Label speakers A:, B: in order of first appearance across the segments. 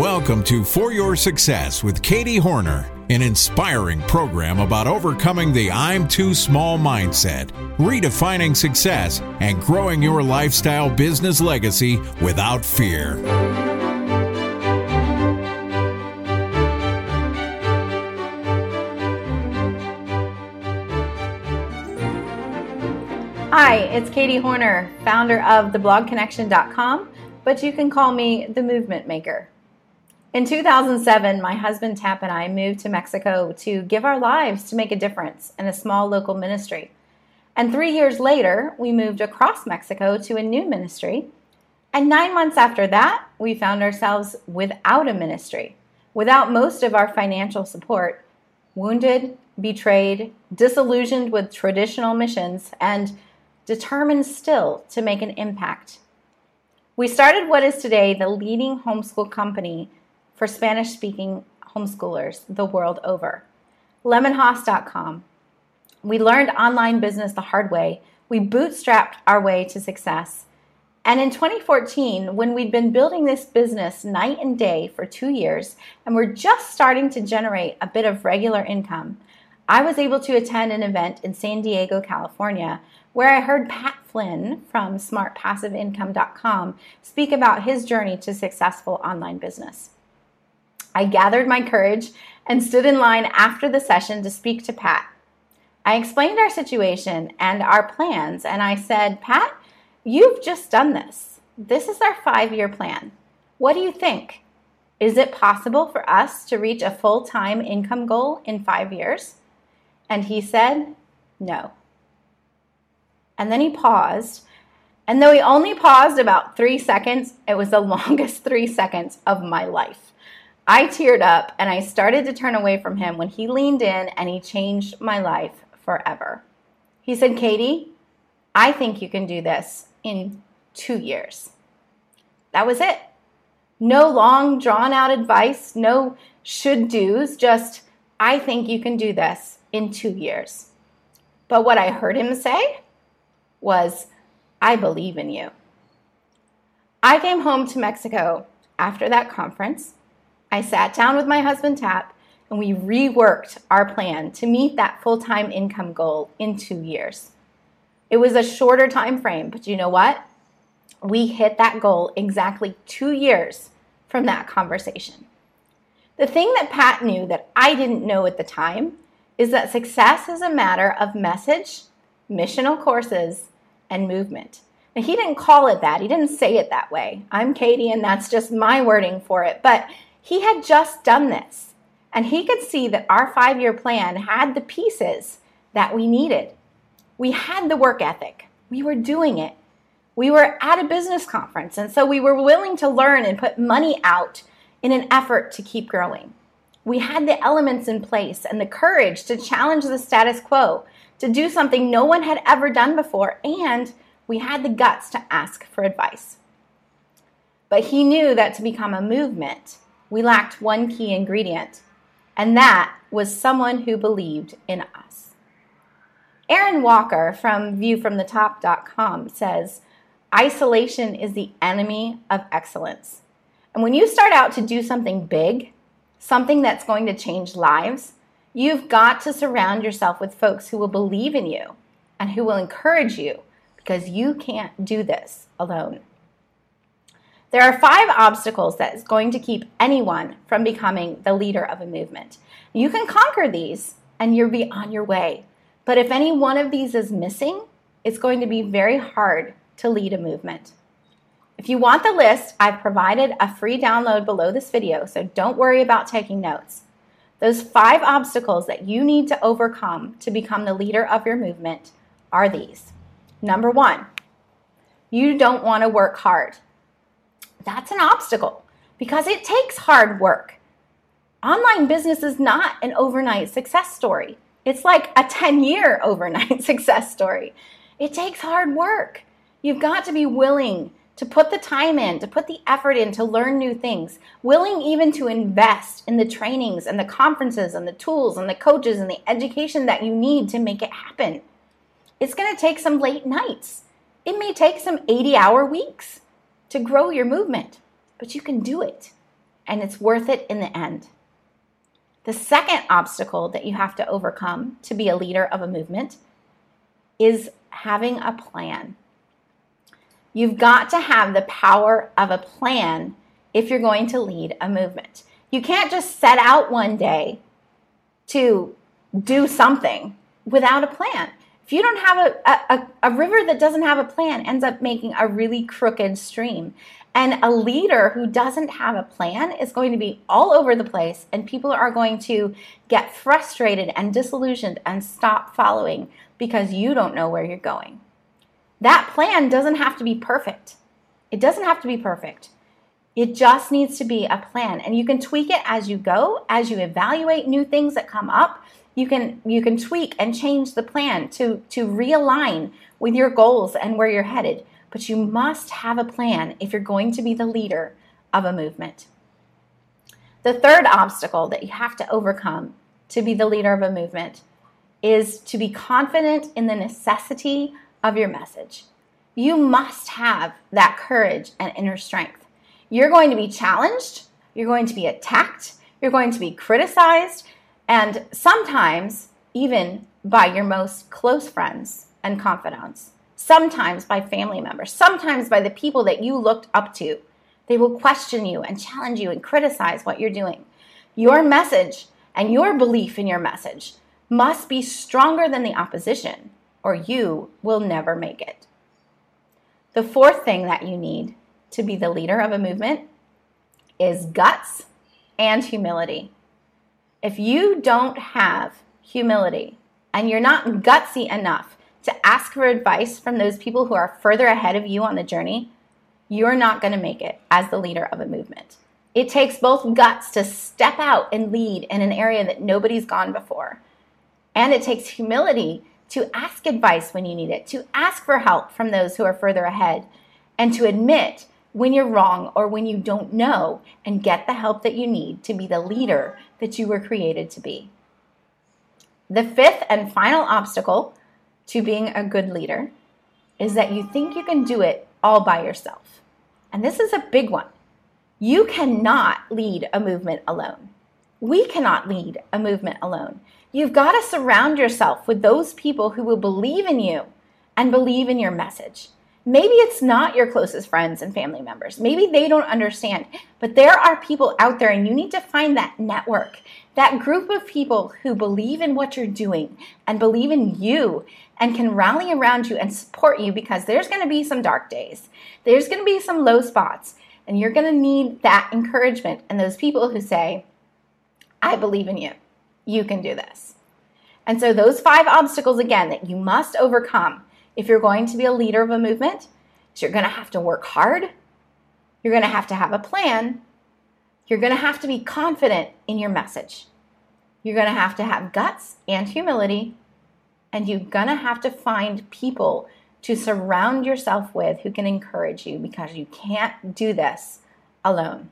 A: Welcome to For Your Success with Katie Hornor, an inspiring program about overcoming the I'm too small mindset, redefining success, and growing your lifestyle business legacy without fear.
B: Hi, it's Katie Hornor, founder of theblogconnection.com, but you can call me the movement maker. In 2007, my husband Tap and I moved to Mexico to give our lives to make a difference in a small local ministry. And three years later, we moved across Mexico to a new ministry. And nine months after that, we found ourselves without a ministry, without most of our financial support, wounded, betrayed, disillusioned with traditional missions, and determined still to make an impact. We started what is today the leading homeschool company for Spanish speaking homeschoolers the world over. Lemonhaus.com. We learned online business the hard way. We bootstrapped our way to success. And in 2014, when we'd been building this business night and day for two years and we're just starting to generate a bit of regular income, I was able to attend an event in San Diego, California, where I heard Pat Flynn from smartpassiveincome.com speak about his journey to successful online business. I gathered my courage and stood in line after the session to speak to Pat. I explained our situation and our plans, and I said, Pat, you've just done this. This is our five year plan. What do you think? Is it possible for us to reach a full time income goal in five years? And he said, no. And then he paused. And though he only paused about three seconds, it was the longest three seconds of my life. I teared up and I started to turn away from him when he leaned in and he changed my life forever. He said, Katie, I think you can do this in two years. That was it. No long, drawn out advice, no should do's, just, I think you can do this in two years. But what I heard him say was, I believe in you. I came home to Mexico after that conference I sat down with my husband Tap and we reworked our plan to meet that full-time income goal in 2 years. It was a shorter time frame, but you know what? We hit that goal exactly 2 years from that conversation. The thing that Pat knew that I didn't know at the time is that success is a matter of message, missional courses, and movement. Now, he didn't call it that. He didn't say it that way. I'm Katie, and that's just my wording for it. But he had just done this, and he could see that our five year plan had the pieces that we needed. We had the work ethic, we were doing it. We were at a business conference, and so we were willing to learn and put money out in an effort to keep growing. We had the elements in place and the courage to challenge the status quo, to do something no one had ever done before, and we had the guts to ask for advice. But he knew that to become a movement, we lacked one key ingredient, and that was someone who believed in us. Aaron Walker from viewfromthetop.com says, Isolation is the enemy of excellence. And when you start out to do something big, something that's going to change lives, you've got to surround yourself with folks who will believe in you and who will encourage you because you can't do this alone. There are five obstacles that is going to keep anyone from becoming the leader of a movement. You can conquer these and you'll be on your way. But if any one of these is missing, it's going to be very hard to lead a movement. If you want the list, I've provided a free download below this video, so don't worry about taking notes. Those five obstacles that you need to overcome to become the leader of your movement are these. Number one, you don't want to work hard that's an obstacle because it takes hard work. Online business is not an overnight success story. It's like a 10 year overnight success story. It takes hard work. You've got to be willing to put the time in, to put the effort in to learn new things, willing even to invest in the trainings and the conferences and the tools and the coaches and the education that you need to make it happen. It's going to take some late nights. It may take some 80 hour weeks to grow your movement, but you can do it. and it's worth it in the end. The second obstacle that you have to overcome to be a leader of a movement is having a plan. You've got to have the power of a plan if you're going to lead a movement. You can't just set out one day to do something without a plan. If you don't have a, a, a, river that doesn't have a plan, ends up making a really crooked stream. And a leader who doesn't have a plan is going to be all over the place, and people are going to get frustrated and disillusioned and stop following because you don't know where you're going. That plan doesn't have to be perfect. It doesn't have to be perfect. It just needs to be a plan, and you can tweak it as you go, as you evaluate new things that come up. You can you can tweak and change the plan to to realign with your goals and where you're headed but you must have a plan if you're going to be the leader of a movement. The third obstacle that you have to overcome to be the leader of a movement is to be confident in the necessity of your message. You must have that courage and inner strength. You're going to be challenged, you're going to be attacked, you're going to be criticized, and sometimes even by your most close friends and confidants sometimes by family members, sometimes by the people that you looked up to. They will question you and challenge you and criticize what you're doing. Your message and your belief in your message must be stronger than the opposition, or you will never make it. The fourth thing that you need to be the leader of a movement is guts and humility. If you don't have humility and you're not gutsy enough to ask for advice from those people who are further ahead of you on the journey, you're not going to make it as the leader of a movement. It takes both guts to step out and lead in an area that nobody's gone before. And it takes humility to ask advice when you need it, to ask for help from those who are further ahead, and to admit when you're wrong or when you don't know and get the help that you need to be the leader that you were created to be. The fifth and final obstacle to being a good leader is that you think you can do it all by yourself. And this is a big one. You cannot lead a movement alone. We cannot lead a movement alone. You've got to surround yourself with those people who will believe in you and believe in your message. Maybe it's not your closest friends and family members. Maybe they don't understand, but there are people out there, and you need to find that network, that group of people who believe in what you're doing and believe in you and can rally around you and support you because there's going to be some dark days, there's going to be some low spots, and you're going to need that encouragement and those people who say, I believe in you. You can do this. And so, those five obstacles again that you must overcome if you're going to be a leader of a movement, is you're going to have to work hard. You're going to have to have a plan. You're going to have to be confident in your message. You're going to have to have guts and humility. And you're going to have to find people to surround yourself with who can encourage you because you can't do this alone.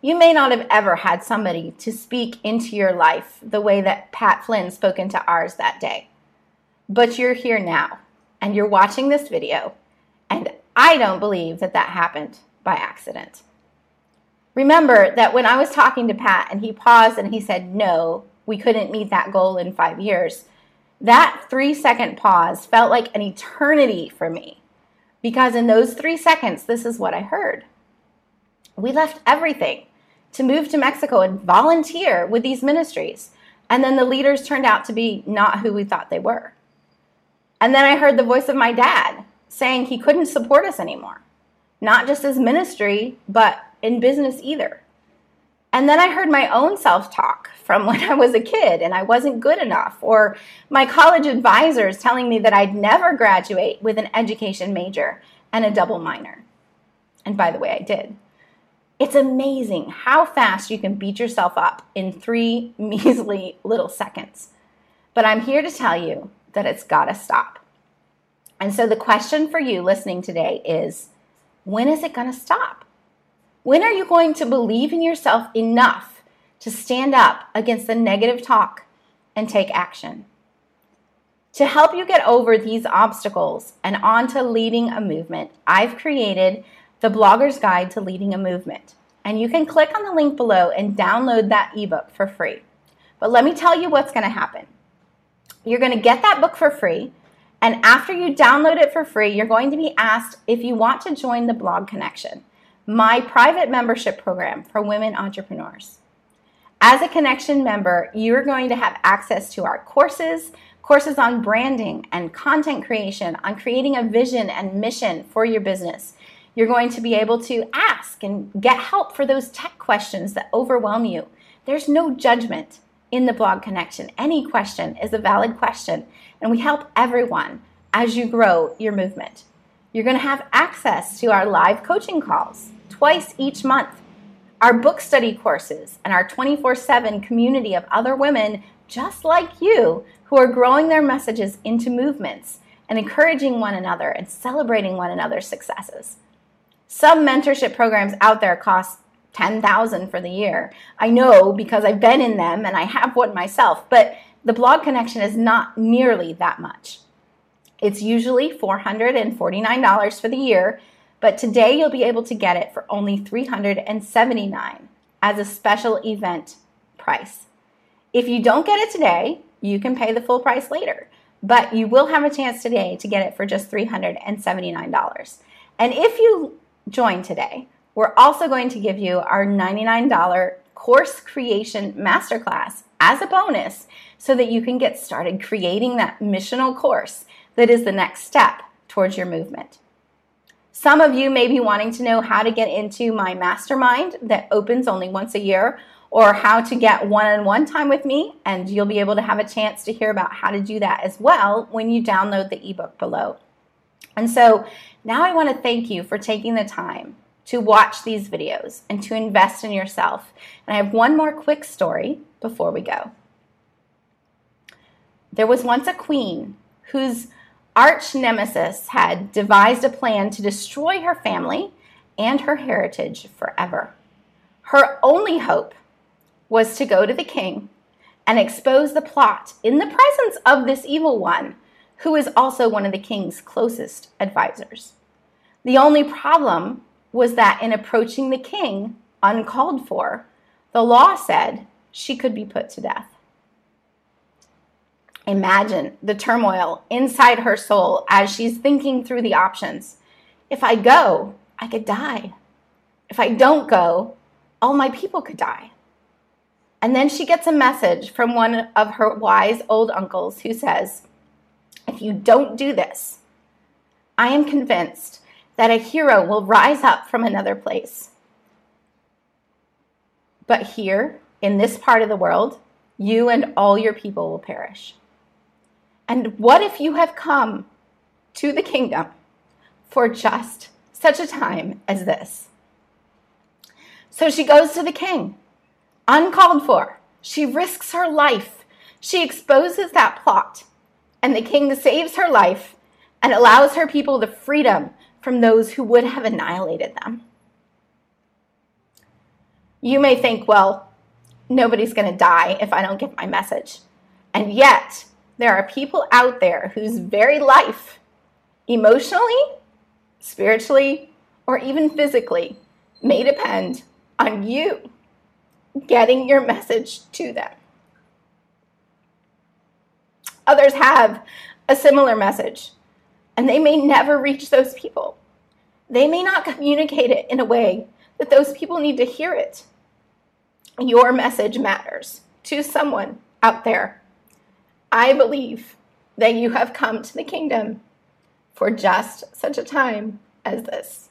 B: You may not have ever had somebody to speak into your life the way that Pat Flynn spoke into ours that day. But you're here now and you're watching this video, and I don't believe that that happened by accident. Remember that when I was talking to Pat and he paused and he said, No, we couldn't meet that goal in five years, that three second pause felt like an eternity for me. Because in those three seconds, this is what I heard. We left everything to move to Mexico and volunteer with these ministries. And then the leaders turned out to be not who we thought they were. And then I heard the voice of my dad saying he couldn't support us anymore, not just as ministry, but in business either. And then I heard my own self talk from when I was a kid and I wasn't good enough, or my college advisors telling me that I'd never graduate with an education major and a double minor. And by the way, I did. It's amazing how fast you can beat yourself up in three measly little seconds. But I'm here to tell you that it's got to stop. And so the question for you listening today is when is it going to stop? When are you going to believe in yourself enough to stand up against the negative talk and take action? To help you get over these obstacles and on to leading a movement, I've created the Blogger's Guide to Leading a Movement. and you can click on the link below and download that ebook for free. But let me tell you what's going to happen. You're going to get that book for free, and after you download it for free, you're going to be asked if you want to join the Blog Connection, my private membership program for women entrepreneurs. As a connection member, you're going to have access to our courses, courses on branding and content creation, on creating a vision and mission for your business. You're going to be able to ask and get help for those tech questions that overwhelm you. There's no judgment in the blog connection. Any question is a valid question, and we help everyone as you grow your movement. You're going to have access to our live coaching calls twice each month our book study courses, and our 24 7 community of other women just like you who are growing their messages into movements and encouraging one another and celebrating one another's successes. Some mentorship programs out there cost 10,000 for the year. I know because I've been in them and I have one myself, but the blog connection is not nearly that much. It's usually $449 for the year, but today you'll be able to get it for only $379 as a special event price. If you don't get it today, you can pay the full price later, but you will have a chance today to get it for just $379. And if you join today, we're also going to give you our $99 course creation masterclass as a bonus so that you can get started creating that missional course that is the next step towards your movement. Some of you may be wanting to know how to get into my mastermind that opens only once a year, or how to get one on one time with me, and you'll be able to have a chance to hear about how to do that as well when you download the ebook below. And so now I want to thank you for taking the time to watch these videos and to invest in yourself. And I have one more quick story before we go. There was once a queen whose arch nemesis had devised a plan to destroy her family and her heritage forever. Her only hope was to go to the king and expose the plot in the presence of this evil one, who is also one of the king's closest advisors. The only problem was that in approaching the king uncalled for, the law said she could be put to death. Imagine the turmoil inside her soul as she's thinking through the options. If I go, I could die. If I don't go, all my people could die. And then she gets a message from one of her wise old uncles who says, If you don't do this, I am convinced that a hero will rise up from another place. But here, in this part of the world, you and all your people will perish. And what if you have come to the kingdom for just such a time as this? So she goes to the king, uncalled for. She risks her life. She exposes that plot, and the king saves her life and allows her people the freedom from those who would have annihilated them. You may think, well, nobody's going to die if I don't get my message. And yet, there are people out there whose very life, emotionally, spiritually, or even physically, may depend on you getting your message to them. Others have a similar message, and they may never reach those people. They may not communicate it in a way that those people need to hear it. Your message matters to someone out there I believe that you have come to the kingdom for just such a time as this.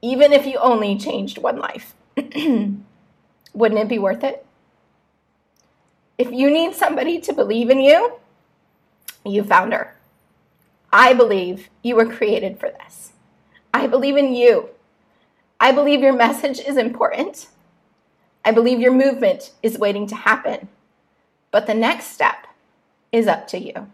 B: Even if you only changed one life, wouldn't it be worth it? If you need somebody to believe in you, you found her. I believe you were created for this. I believe in you. I believe your message is important. I believe your movement is waiting to happen. But the next step is up to you.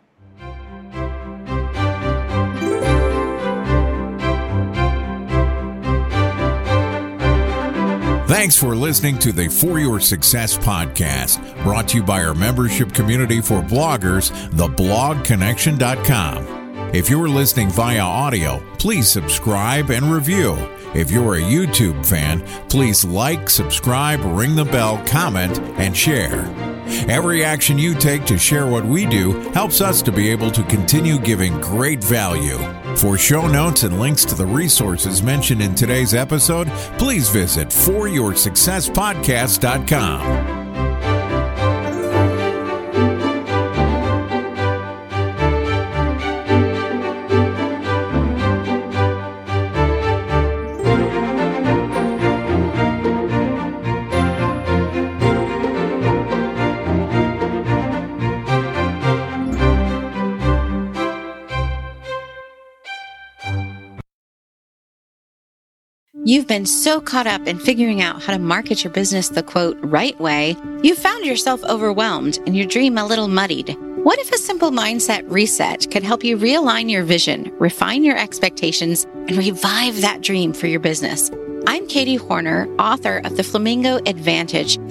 A: Thanks for listening to the For Your Success podcast, brought to you by our membership community for bloggers, theblogconnection.com. If you're listening via audio, please subscribe and review. If you're a YouTube fan, please like, subscribe, ring the bell, comment, and share. Every action you take to share what we do helps us to be able to continue giving great value. For show notes and links to the resources mentioned in today's episode, please visit foryoursuccesspodcast.com.
B: You've been so caught up in figuring out how to market your business the quote right way, you've found yourself overwhelmed and your dream a little muddied. What if a simple mindset reset could help you realign your vision, refine your expectations, and revive that dream for your business? I'm Katie Hornor, author of The Flamingo Advantage.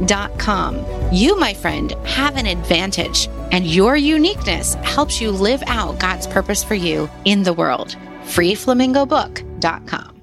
B: freeflamingobook.com. You, my friend, have an advantage, and your uniqueness helps you live out God's purpose for you in the world. freeflamingobook.com.